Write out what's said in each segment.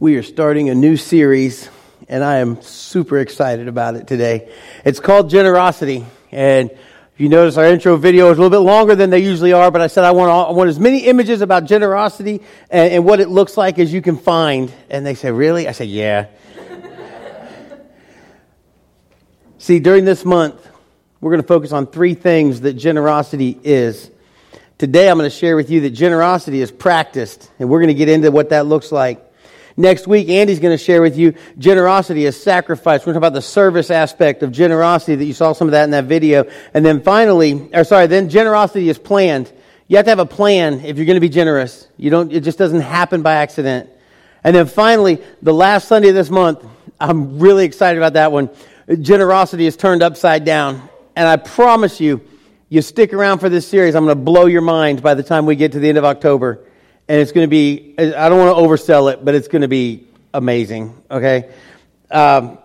we are starting a new series, and I am super excited about it today. It's called Generosity, and if you notice our intro video is a little bit longer than they usually are, but I said I want, all, I want as many images about generosity and, and what it looks like as you can find. And they said, Really? I said, Yeah. See, during this month, we're going to focus on three things that generosity is. Today, I'm going to share with you that generosity is practiced, and we're going to get into what that looks like. Next week, Andy's going to share with you generosity as sacrifice. We're going to talk about the service aspect of generosity that you saw some of that in that video. And then finally, or sorry, then generosity is planned. You have to have a plan if you're going to be generous. You don't, it just doesn't happen by accident. And then finally, the last Sunday of this month, I'm really excited about that one. Generosity is turned upside down. And I promise you, you stick around for this series, I'm going to blow your mind by the time we get to the end of October and it's going to be, I don't want to oversell it, but it's going to be amazing, okay? Um,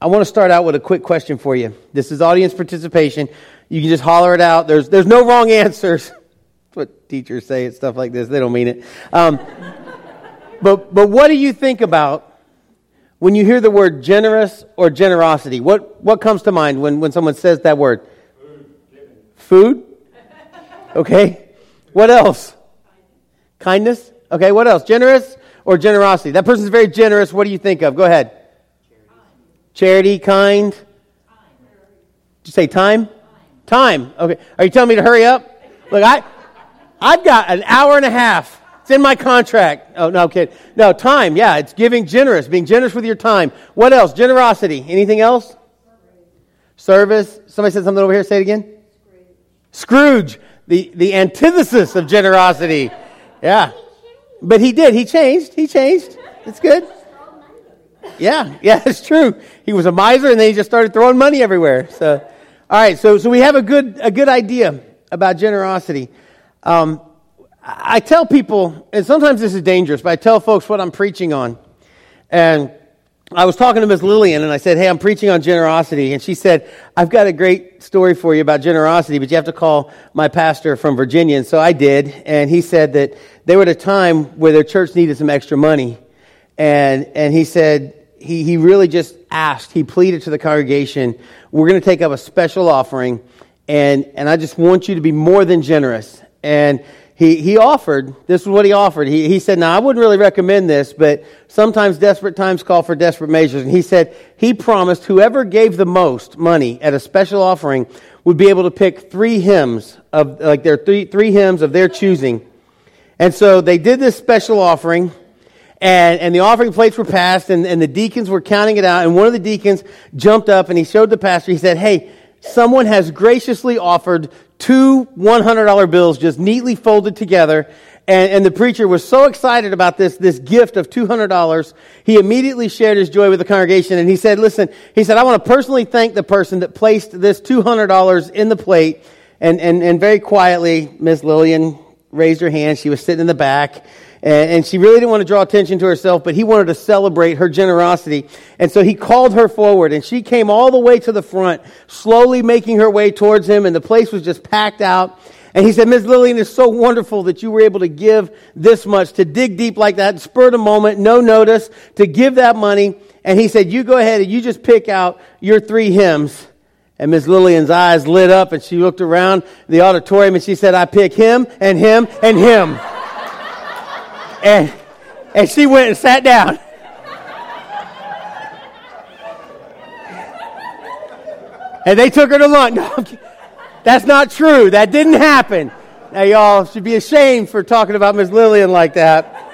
I want to start out with a quick question for you. This is audience participation. You can just holler it out. There's, there's no wrong answers. That's what teachers say and stuff like this. They don't mean it. Um, but, but what do you think about when you hear the word generous or generosity? What, what comes to mind when, when someone says that word? Food? Okay. What else? Kindness? Okay, what else? Generous or generosity? That person's very generous. What do you think of? Go ahead. Charity, kind. Did you say time? Time. Okay. Are you telling me to hurry up? Look, I, I've got an hour and a half. It's in my contract. Oh, no, kid. No, time. Yeah, it's giving generous, being generous with your time. What else? Generosity. Anything else? Service. Somebody said something over here. Say it again. Scrooge. The, the antithesis of generosity. Yeah. But he did. He changed. He changed. It's good. Yeah, yeah, it's true. He was a miser and then he just started throwing money everywhere. So, all right, so, so we have a good, a good idea about generosity. Um, I tell people, and sometimes this is dangerous, but I tell folks what I'm preaching on. And I was talking to Miss Lillian and I said, Hey, I'm preaching on generosity. And she said, I've got a great story for you about generosity, but you have to call my pastor from Virginia. And so I did. And he said that they were at a time where their church needed some extra money. And, and he said, he, he really just asked, he pleaded to the congregation, we're going to take up a special offering. And, and I just want you to be more than generous. And he, he offered, this is what he offered. He, he said, Now, I wouldn't really recommend this, but sometimes desperate times call for desperate measures. And he said, He promised whoever gave the most money at a special offering would be able to pick three hymns of, like their three, three hymns of their choosing. And so they did this special offering. And, and the offering plates were passed, and, and the deacons were counting it out. And one of the deacons jumped up and he showed the pastor, he said, Hey, someone has graciously offered two $100 bills just neatly folded together. And, and, the preacher was so excited about this, this gift of $200, he immediately shared his joy with the congregation. And he said, listen, he said, I want to personally thank the person that placed this $200 in the plate. And, and, and very quietly, Miss Lillian raised her hand. She was sitting in the back. And, and she really didn't want to draw attention to herself, but he wanted to celebrate her generosity. And so he called her forward, and she came all the way to the front, slowly making her way towards him, and the place was just packed out. And he said, Ms. Lillian, it's so wonderful that you were able to give this much, to dig deep like that, spur the moment, no notice, to give that money. And he said, you go ahead and you just pick out your three hymns. And Ms. Lillian's eyes lit up and she looked around the auditorium and she said, I pick him and him and him and, and she went and sat down. And they took her to lunch. No, that's not true. That didn't happen. Now, y'all should be ashamed for talking about Miss Lillian like that.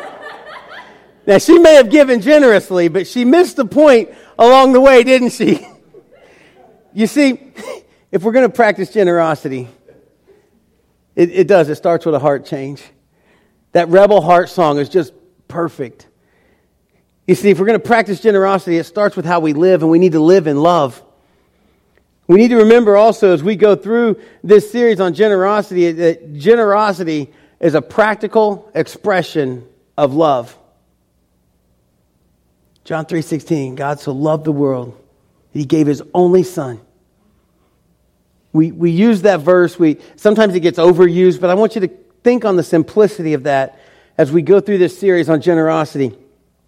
Now, she may have given generously, but she missed the point along the way, didn't she? You see, if we're going to practice generosity, it, it does. It starts with a heart change. That rebel heart song is just perfect. You see, if we're going to practice generosity, it starts with how we live, and we need to live in love. We need to remember also as we go through this series on generosity that generosity is a practical expression of love. John 3:16 God so loved the world he gave his only son. We we use that verse we sometimes it gets overused but I want you to think on the simplicity of that as we go through this series on generosity.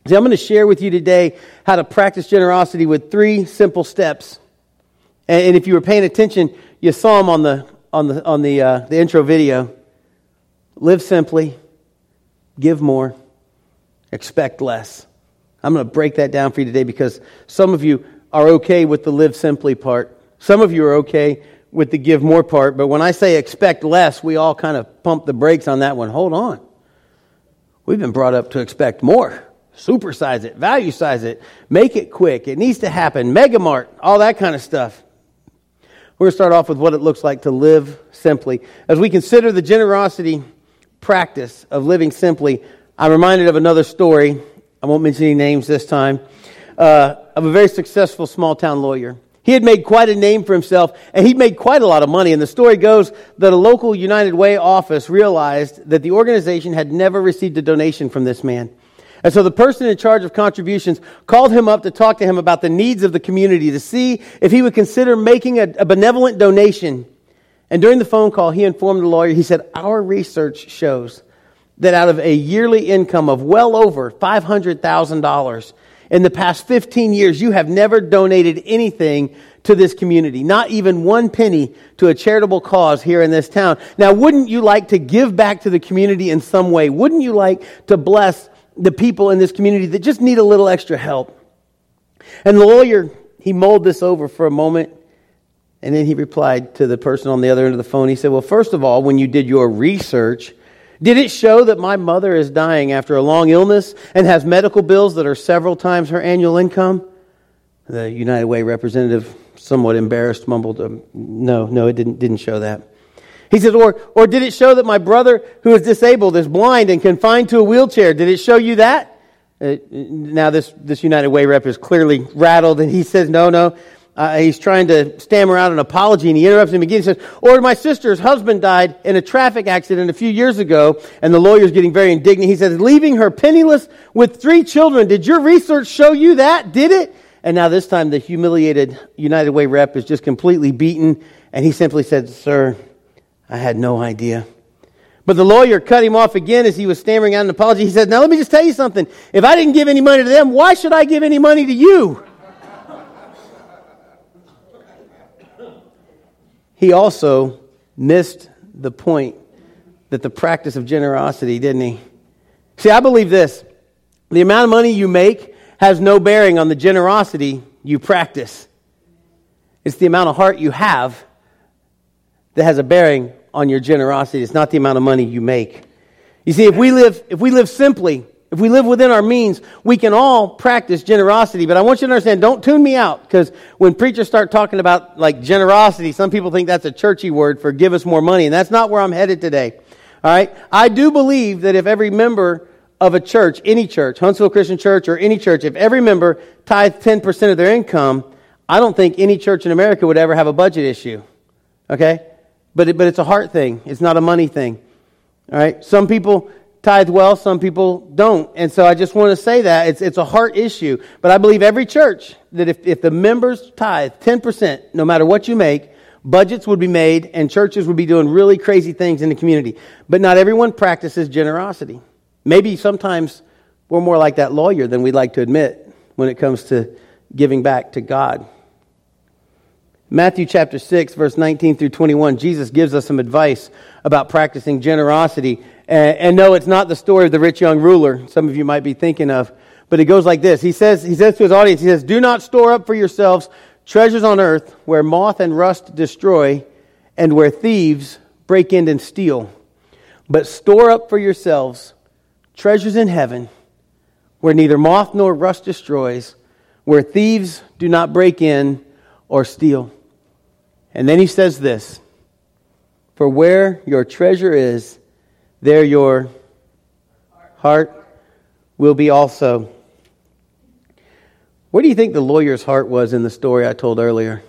I'm going to share with you today how to practice generosity with three simple steps. And, if you were paying attention, you saw them on the on the on the uh, the intro video. Live simply, give more, expect less. I'm going to break that down for you today because some of you are okay with the live simply part. Some of you are okay with the give more part, but when I say expect less, we all kind of pump the brakes on that one. Hold on. We've been brought up to expect more. Supersize it, value size it, make it quick. It needs to happen. Megamart, all that kind of stuff. We're going to start off with what it looks like to live simply. As we consider the generosity practice of living simply, I'm reminded of another story. I won't mention any names this time. Uh, of a very successful small town lawyer. He had made quite a name for himself, and he'd made quite a lot of money. And the story goes that a local United Way office realized that the organization had never received a donation from this man. And so the person in charge of contributions called him up to talk to him about the needs of the community, to see if he would consider making a, a benevolent donation. And during the phone call, he informed the lawyer, he said, Our research shows that out of a yearly income of well over $500,000, in the past 15 years, you have never donated anything to this community, not even one penny to a charitable cause here in this town. Now, wouldn't you like to give back to the community in some way? Wouldn't you like to bless the people in this community that just need a little extra help? And the lawyer, he mulled this over for a moment, and then he replied to the person on the other end of the phone. He said, Well, first of all, when you did your research, did it show that my mother is dying after a long illness and has medical bills that are several times her annual income? The United Way representative, somewhat embarrassed, mumbled, um, No, no, it didn't, didn't show that. He says, or, or did it show that my brother, who is disabled, is blind and confined to a wheelchair? Did it show you that? Uh, now, this, this United Way rep is clearly rattled, and he says, No, no. Uh, he's trying to stammer out an apology, and he interrupts him again. He says, Or my sister's husband died in a traffic accident a few years ago, and the lawyer's getting very indignant. He says, Leaving her penniless with three children. Did your research show you that? Did it? And now this time the humiliated United Way rep is just completely beaten, and he simply said, Sir, I had no idea. But the lawyer cut him off again as he was stammering out an apology. He said, Now let me just tell you something. If I didn't give any money to them, why should I give any money to you? He also missed the point that the practice of generosity, didn't he? See, I believe this the amount of money you make has no bearing on the generosity you practice. It's the amount of heart you have that has a bearing on your generosity. It's not the amount of money you make. You see, if we live, if we live simply, if we live within our means, we can all practice generosity. But I want you to understand, don't tune me out, because when preachers start talking about like generosity, some people think that's a churchy word for give us more money, and that's not where I'm headed today. All right? I do believe that if every member of a church, any church, Huntsville Christian Church or any church, if every member tithed 10% of their income, I don't think any church in America would ever have a budget issue. Okay? But, it, but it's a heart thing. It's not a money thing. All right? Some people tithe well, some people don't. And so I just want to say that. It's, it's a heart issue. But I believe every church, that if, if the members tithe 10%, no matter what you make, budgets would be made and churches would be doing really crazy things in the community. But not everyone practices generosity. Maybe sometimes we're more like that lawyer than we'd like to admit when it comes to giving back to God. Matthew chapter 6, verse 19 through 21, Jesus gives us some advice about practicing generosity. And, and no, it's not the story of the rich young ruler, some of you might be thinking of, but it goes like this. He says, he says to his audience, he says, Do not store up for yourselves treasures on earth where moth and rust destroy and where thieves break in and steal. But store up for yourselves treasures in heaven where neither moth nor rust destroys, where thieves do not break in or steal. And then he says this For where your treasure is, there your heart will be also. Where do you think the lawyer's heart was in the story I told earlier?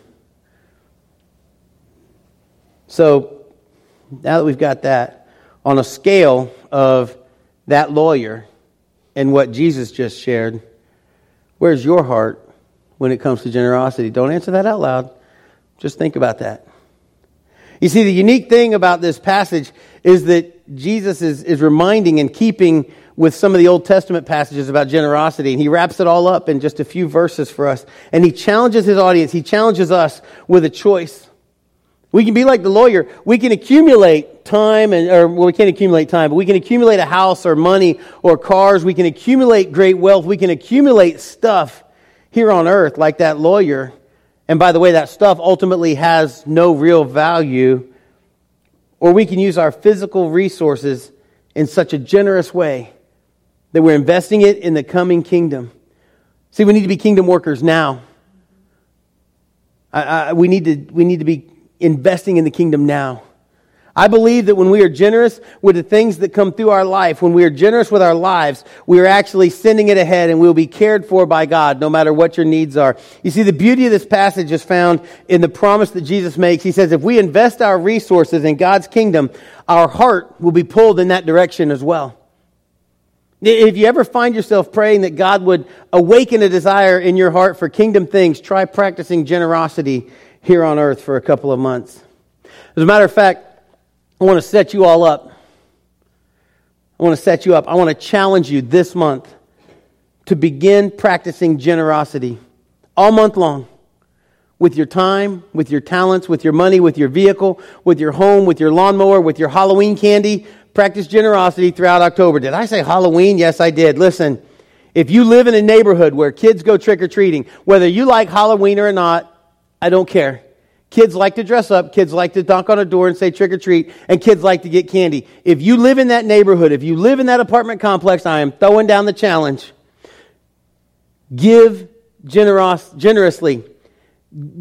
So, now that we've got that, on a scale of that lawyer and what Jesus just shared, where's your heart when it comes to generosity? Don't answer that out loud. Just think about that. You see, the unique thing about this passage is that Jesus is, is reminding and keeping with some of the Old Testament passages about generosity, and he wraps it all up in just a few verses for us. And he challenges his audience, he challenges us with a choice. We can be like the lawyer. We can accumulate time and, or well, we can't accumulate time, but we can accumulate a house or money or cars. We can accumulate great wealth. We can accumulate stuff here on earth like that lawyer. And by the way, that stuff ultimately has no real value. Or we can use our physical resources in such a generous way that we're investing it in the coming kingdom. See, we need to be kingdom workers now. I, I, we, need to, we need to be investing in the kingdom now. I believe that when we are generous with the things that come through our life, when we are generous with our lives, we are actually sending it ahead and we'll be cared for by God no matter what your needs are. You see, the beauty of this passage is found in the promise that Jesus makes. He says, if we invest our resources in God's kingdom, our heart will be pulled in that direction as well. If you ever find yourself praying that God would awaken a desire in your heart for kingdom things, try practicing generosity here on earth for a couple of months. As a matter of fact, I want to set you all up. I want to set you up. I want to challenge you this month to begin practicing generosity all month long with your time, with your talents, with your money, with your vehicle, with your home, with your lawnmower, with your Halloween candy. Practice generosity throughout October. Did I say Halloween? Yes, I did. Listen, if you live in a neighborhood where kids go trick or treating, whether you like Halloween or not, I don't care. Kids like to dress up, kids like to knock on a door and say trick or treat, and kids like to get candy. If you live in that neighborhood, if you live in that apartment complex, I am throwing down the challenge. Give generous, generously.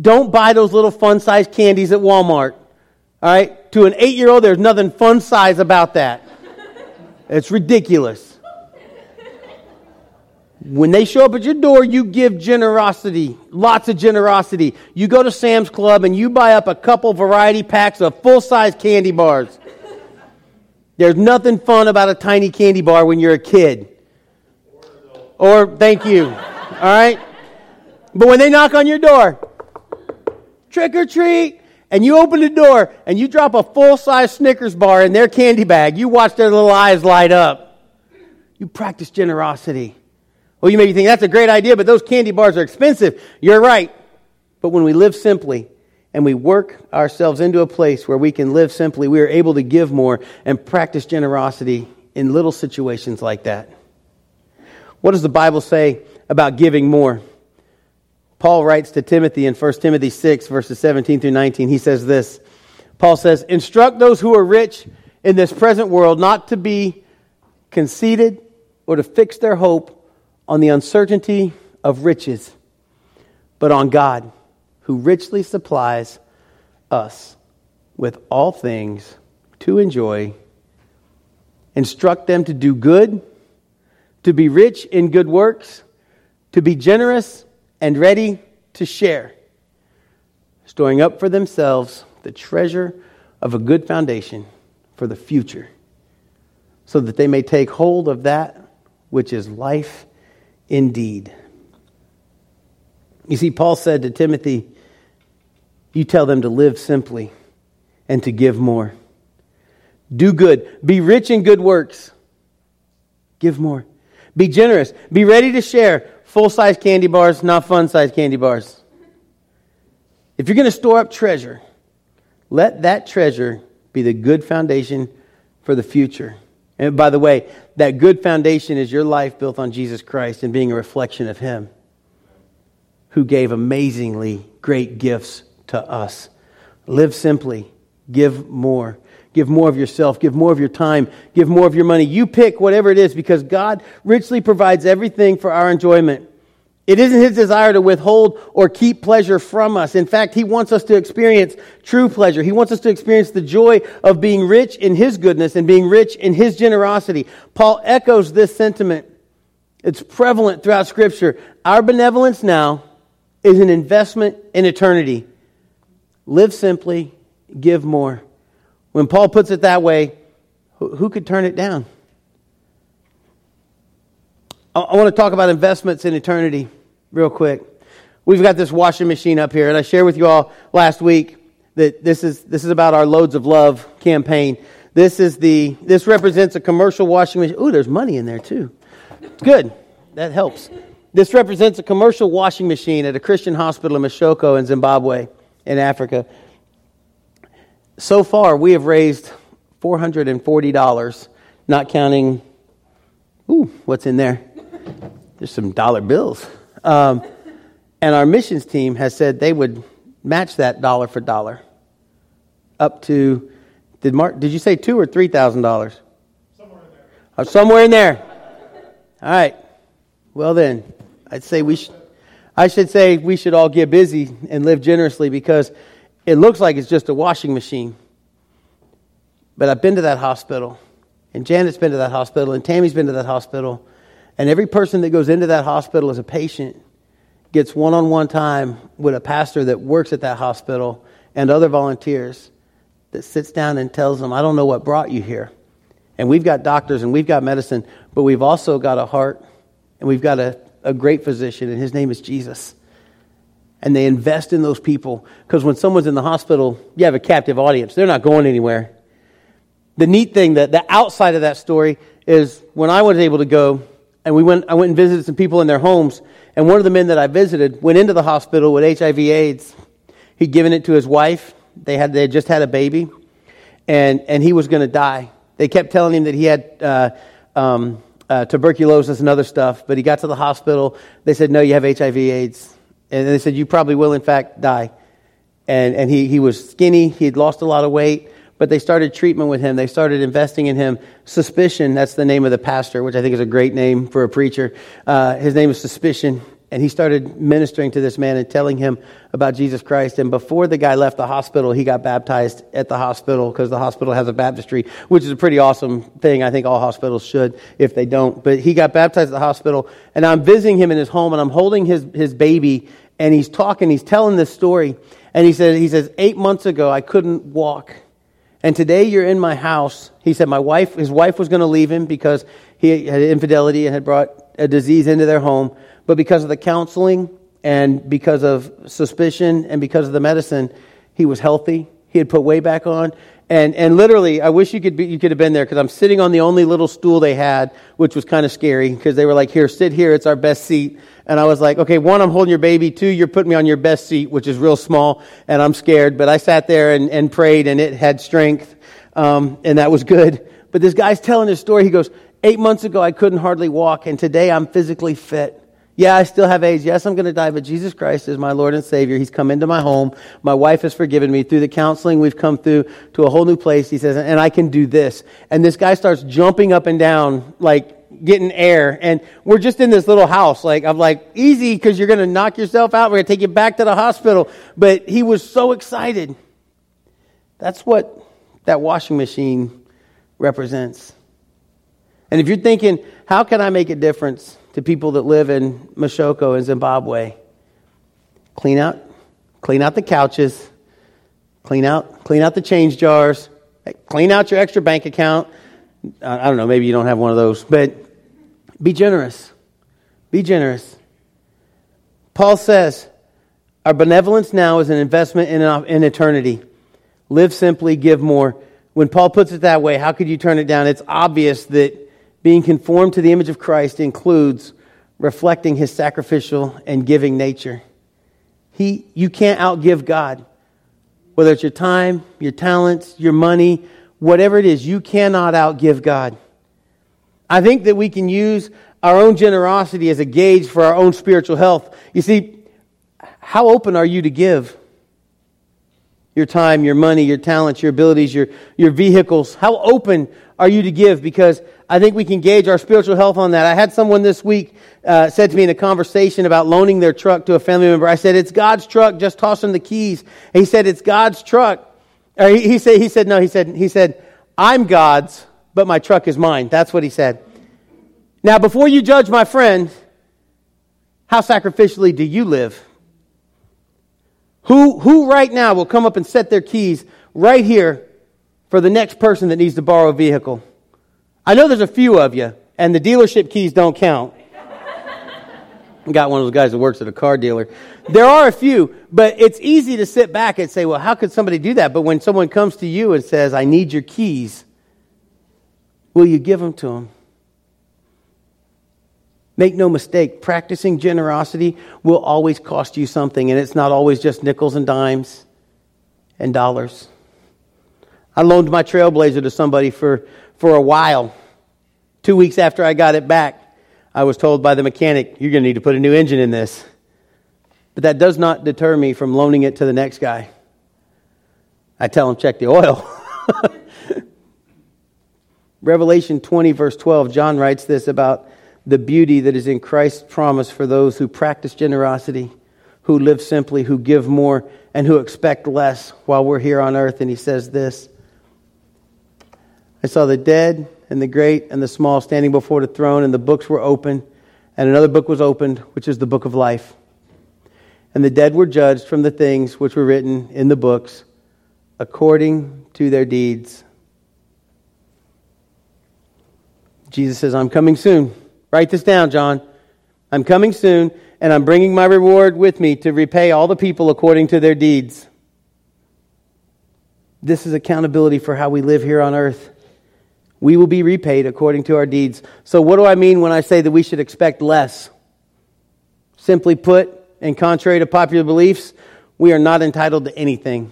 Don't buy those little fun sized candies at Walmart. All right? To an eight year old, there's nothing fun size about that. It's ridiculous. When they show up at your door, you give generosity, lots of generosity. You go to Sam's Club and you buy up a couple variety packs of full size candy bars. There's nothing fun about a tiny candy bar when you're a kid. Or, thank you. All right? But when they knock on your door, trick or treat, and you open the door and you drop a full size Snickers bar in their candy bag, you watch their little eyes light up. You practice generosity. Well, you may be thinking, that's a great idea, but those candy bars are expensive. You're right. But when we live simply and we work ourselves into a place where we can live simply, we are able to give more and practice generosity in little situations like that. What does the Bible say about giving more? Paul writes to Timothy in 1 Timothy 6, verses 17 through 19. He says this Paul says, Instruct those who are rich in this present world not to be conceited or to fix their hope on the uncertainty of riches, but on God, who richly supplies us with all things to enjoy. Instruct them to do good, to be rich in good works, to be generous and ready to share, storing up for themselves the treasure of a good foundation for the future, so that they may take hold of that which is life indeed. You see, Paul said to Timothy, You tell them to live simply and to give more. Do good. Be rich in good works. Give more. Be generous. Be ready to share. Full size candy bars, not fun size candy bars. If you're going to store up treasure, let that treasure be the good foundation for the future. And by the way, that good foundation is your life built on Jesus Christ and being a reflection of Him who gave amazingly great gifts to us. Live simply, give more. Give more of yourself, give more of your time, give more of your money. You pick whatever it is because God richly provides everything for our enjoyment. It isn't his desire to withhold or keep pleasure from us. In fact, he wants us to experience true pleasure. He wants us to experience the joy of being rich in his goodness and being rich in his generosity. Paul echoes this sentiment. It's prevalent throughout Scripture. Our benevolence now is an investment in eternity. Live simply, give more. When Paul puts it that way, who could turn it down? I want to talk about investments in eternity real quick. We've got this washing machine up here, and I shared with you all last week that this is, this is about our Loads of Love campaign This is the this represents a commercial washing machine. Ooh, there's money in there too. Good. That helps. This represents a commercial washing machine at a Christian hospital in Mashoko in Zimbabwe in Africa. So far, we have raised $440, not counting, ooh, what's in there? There's some dollar bills. Um, and our missions team has said they would match that dollar for dollar up to, did Mark, did you say two or three thousand dollars? Somewhere in there. Uh, somewhere in there. All right. Well then, I'd say we should, I should say we should all get busy and live generously because it looks like it's just a washing machine. But I've been to that hospital, and Janet's been to that hospital, and Tammy's been to that hospital, and every person that goes into that hospital as a patient gets one on one time with a pastor that works at that hospital and other volunteers that sits down and tells them, I don't know what brought you here. And we've got doctors and we've got medicine, but we've also got a heart and we've got a, a great physician, and his name is Jesus. And they invest in those people because when someone's in the hospital, you have a captive audience. They're not going anywhere. The neat thing, that the outside of that story is when I was able to go, and we went, I went and visited some people in their homes, and one of the men that I visited went into the hospital with HIV/AIDS. He'd given it to his wife. They had they had just had a baby, and and he was going to die. They kept telling him that he had uh, um, uh, tuberculosis and other stuff, but he got to the hospital. They said, "No, you have HIV/AIDS," and they said, "You probably will, in fact, die." And and he he was skinny. He had lost a lot of weight but they started treatment with him. They started investing in him. Suspicion, that's the name of the pastor, which I think is a great name for a preacher. Uh, his name is Suspicion. And he started ministering to this man and telling him about Jesus Christ. And before the guy left the hospital, he got baptized at the hospital because the hospital has a baptistry, which is a pretty awesome thing. I think all hospitals should if they don't. But he got baptized at the hospital. And I'm visiting him in his home and I'm holding his, his baby and he's talking, he's telling this story. And he says, he says, eight months ago, I couldn't walk. And today you're in my house. He said my wife, his wife was going to leave him because he had infidelity and had brought a disease into their home. But because of the counseling and because of suspicion and because of the medicine, he was healthy. He had put weight back on. And, and literally, I wish you could, be, you could have been there because I'm sitting on the only little stool they had, which was kind of scary because they were like, here, sit here. It's our best seat. And I was like, okay, one, I'm holding your baby. Two, you're putting me on your best seat, which is real small, and I'm scared. But I sat there and, and prayed, and it had strength, um, and that was good. But this guy's telling his story. He goes, eight months ago, I couldn't hardly walk, and today I'm physically fit. Yeah, I still have AIDS. Yes, I'm going to die, but Jesus Christ is my Lord and Savior. He's come into my home. My wife has forgiven me. Through the counseling, we've come through to a whole new place. He says, and I can do this. And this guy starts jumping up and down, like getting air. And we're just in this little house. Like, I'm like, easy, because you're going to knock yourself out. We're going to take you back to the hospital. But he was so excited. That's what that washing machine represents. And if you're thinking, how can I make a difference to people that live in Mashoko in Zimbabwe? Clean out, clean out the couches, clean out, clean out the change jars, clean out your extra bank account. I don't know, maybe you don't have one of those, but be generous. Be generous. Paul says, Our benevolence now is an investment in, uh, in eternity. Live simply, give more. When Paul puts it that way, how could you turn it down? It's obvious that being conformed to the image of Christ includes reflecting his sacrificial and giving nature. He, you can't outgive God. Whether it's your time, your talents, your money, whatever it is, you cannot outgive God. I think that we can use our own generosity as a gauge for our own spiritual health. You see, how open are you to give? Your time, your money, your talents, your abilities, your, your vehicles. How open are you to give? Because I think we can gauge our spiritual health on that. I had someone this week uh, said to me in a conversation about loaning their truck to a family member. I said, "It's God's truck. Just toss him the keys." And he said, "It's God's truck." Or he, he said, "He said no." He said, "He said I'm God's, but my truck is mine." That's what he said. Now, before you judge my friend, how sacrificially do you live? Who, who right now will come up and set their keys right here for the next person that needs to borrow a vehicle? I know there's a few of you, and the dealership keys don't count. I got one of those guys that works at a car dealer. There are a few, but it's easy to sit back and say, well, how could somebody do that? But when someone comes to you and says, I need your keys, Will you give them to them? Make no mistake, practicing generosity will always cost you something, and it's not always just nickels and dimes and dollars. I loaned my Trailblazer to somebody for, for a while. Two weeks after I got it back, I was told by the mechanic, You're going to need to put a new engine in this. But that does not deter me from loaning it to the next guy. I tell him, Check the oil. Revelation 20, verse 12, John writes this about the beauty that is in Christ's promise for those who practice generosity, who live simply, who give more, and who expect less while we're here on earth. And he says this I saw the dead and the great and the small standing before the throne, and the books were open, and another book was opened, which is the book of life. And the dead were judged from the things which were written in the books according to their deeds. Jesus says, I'm coming soon. Write this down, John. I'm coming soon, and I'm bringing my reward with me to repay all the people according to their deeds. This is accountability for how we live here on earth. We will be repaid according to our deeds. So, what do I mean when I say that we should expect less? Simply put, and contrary to popular beliefs, we are not entitled to anything.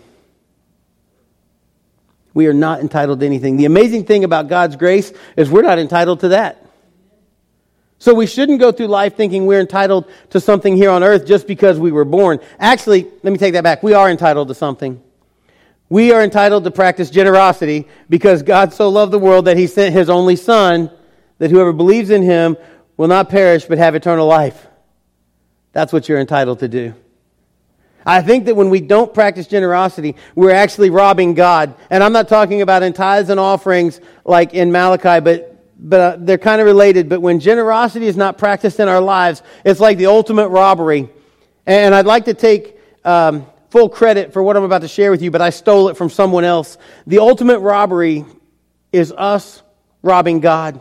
We are not entitled to anything. The amazing thing about God's grace is we're not entitled to that. So we shouldn't go through life thinking we're entitled to something here on earth just because we were born. Actually, let me take that back. We are entitled to something. We are entitled to practice generosity because God so loved the world that he sent his only son that whoever believes in him will not perish but have eternal life. That's what you're entitled to do. I think that when we don't practice generosity, we're actually robbing God. And I'm not talking about in tithes and offerings like in Malachi, but but uh, they're kind of related. But when generosity is not practiced in our lives, it's like the ultimate robbery. And I'd like to take um, full credit for what I'm about to share with you, but I stole it from someone else. The ultimate robbery is us robbing God.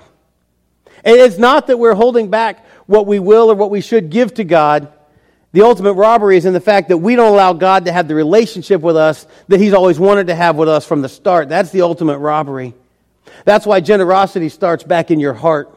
And it's not that we're holding back what we will or what we should give to God. The ultimate robbery is in the fact that we don't allow God to have the relationship with us that He's always wanted to have with us from the start. That's the ultimate robbery. That's why generosity starts back in your heart.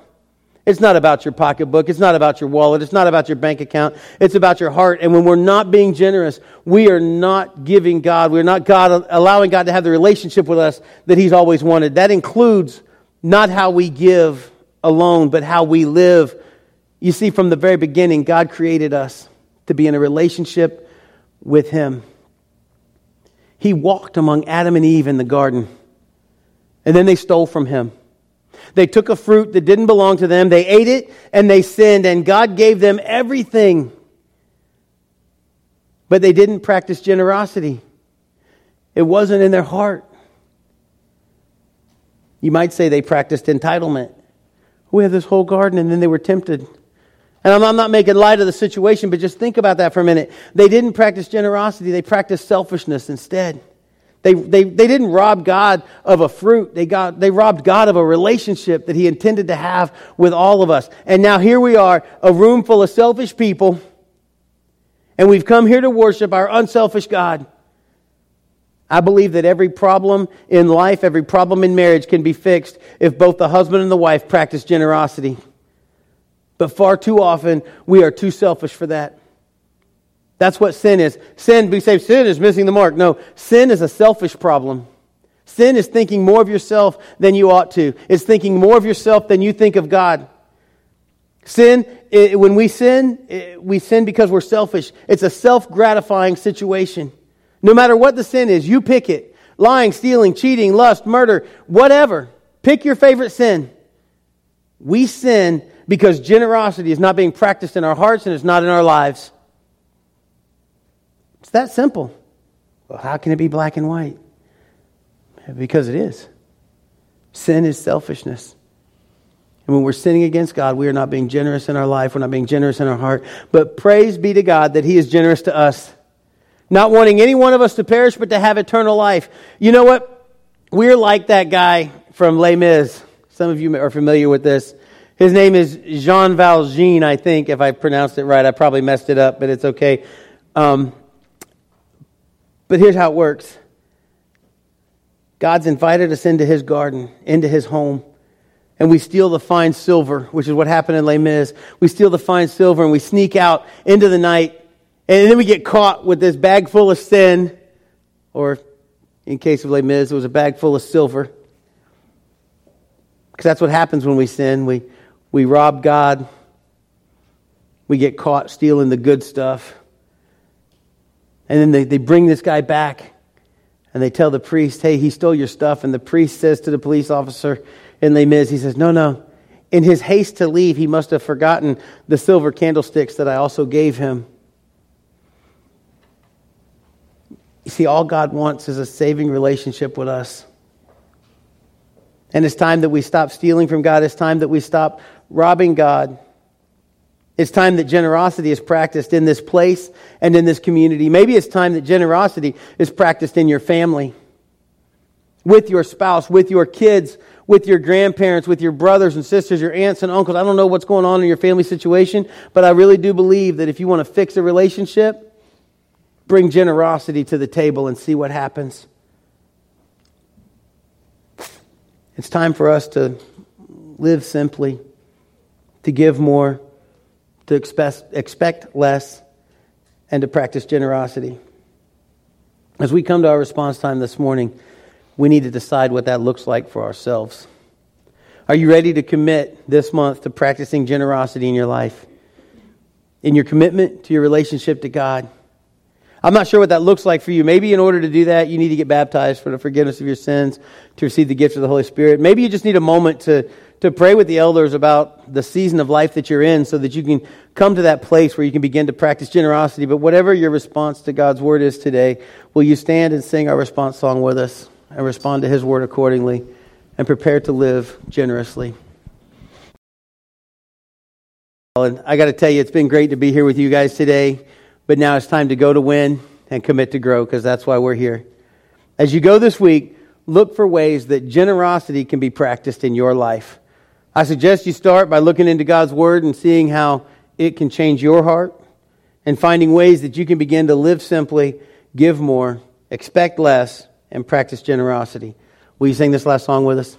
It's not about your pocketbook. It's not about your wallet. It's not about your bank account. It's about your heart. And when we're not being generous, we are not giving God, we're not God, allowing God to have the relationship with us that He's always wanted. That includes not how we give alone, but how we live. You see, from the very beginning, God created us to be in a relationship with Him. He walked among Adam and Eve in the garden, and then they stole from Him. They took a fruit that didn't belong to them, they ate it, and they sinned, and God gave them everything. But they didn't practice generosity, it wasn't in their heart. You might say they practiced entitlement. We have this whole garden, and then they were tempted. And I'm not making light of the situation, but just think about that for a minute. They didn't practice generosity, they practiced selfishness instead. They, they, they didn't rob God of a fruit. They, got, they robbed God of a relationship that He intended to have with all of us. And now here we are, a room full of selfish people, and we've come here to worship our unselfish God. I believe that every problem in life, every problem in marriage can be fixed if both the husband and the wife practice generosity. But far too often, we are too selfish for that. That's what sin is. Sin, we say sin is missing the mark. No, sin is a selfish problem. Sin is thinking more of yourself than you ought to. It's thinking more of yourself than you think of God. Sin, when we sin, we sin because we're selfish. It's a self gratifying situation. No matter what the sin is, you pick it lying, stealing, cheating, lust, murder, whatever. Pick your favorite sin. We sin because generosity is not being practiced in our hearts and it's not in our lives. It's that simple. Well, how can it be black and white? Because it is. Sin is selfishness. And when we're sinning against God, we are not being generous in our life. We're not being generous in our heart. But praise be to God that He is generous to us. Not wanting any one of us to perish, but to have eternal life. You know what? We're like that guy from Les Mis. Some of you are familiar with this. His name is Jean Valjean, I think, if I pronounced it right. I probably messed it up, but it's okay. Um, but here's how it works God's invited us into his garden, into his home, and we steal the fine silver, which is what happened in Les Mis. We steal the fine silver and we sneak out into the night, and then we get caught with this bag full of sin, or in case of Les Mis, it was a bag full of silver. Because that's what happens when we sin. We, we rob God. We get caught stealing the good stuff. And then they, they bring this guy back and they tell the priest, hey, he stole your stuff. And the priest says to the police officer in Les Mis, he says, no, no. In his haste to leave, he must have forgotten the silver candlesticks that I also gave him. You see, all God wants is a saving relationship with us. And it's time that we stop stealing from God. It's time that we stop robbing God. It's time that generosity is practiced in this place and in this community. Maybe it's time that generosity is practiced in your family, with your spouse, with your kids, with your grandparents, with your brothers and sisters, your aunts and uncles. I don't know what's going on in your family situation, but I really do believe that if you want to fix a relationship, bring generosity to the table and see what happens. It's time for us to live simply, to give more, to expect, expect less, and to practice generosity. As we come to our response time this morning, we need to decide what that looks like for ourselves. Are you ready to commit this month to practicing generosity in your life? In your commitment to your relationship to God? I'm not sure what that looks like for you. Maybe in order to do that, you need to get baptized for the forgiveness of your sins, to receive the gift of the Holy Spirit. Maybe you just need a moment to, to pray with the elders about the season of life that you're in so that you can come to that place where you can begin to practice generosity. But whatever your response to God's word is today, will you stand and sing our response song with us and respond to his word accordingly and prepare to live generously? And I got to tell you, it's been great to be here with you guys today. But now it's time to go to win and commit to grow because that's why we're here. As you go this week, look for ways that generosity can be practiced in your life. I suggest you start by looking into God's Word and seeing how it can change your heart and finding ways that you can begin to live simply, give more, expect less, and practice generosity. Will you sing this last song with us?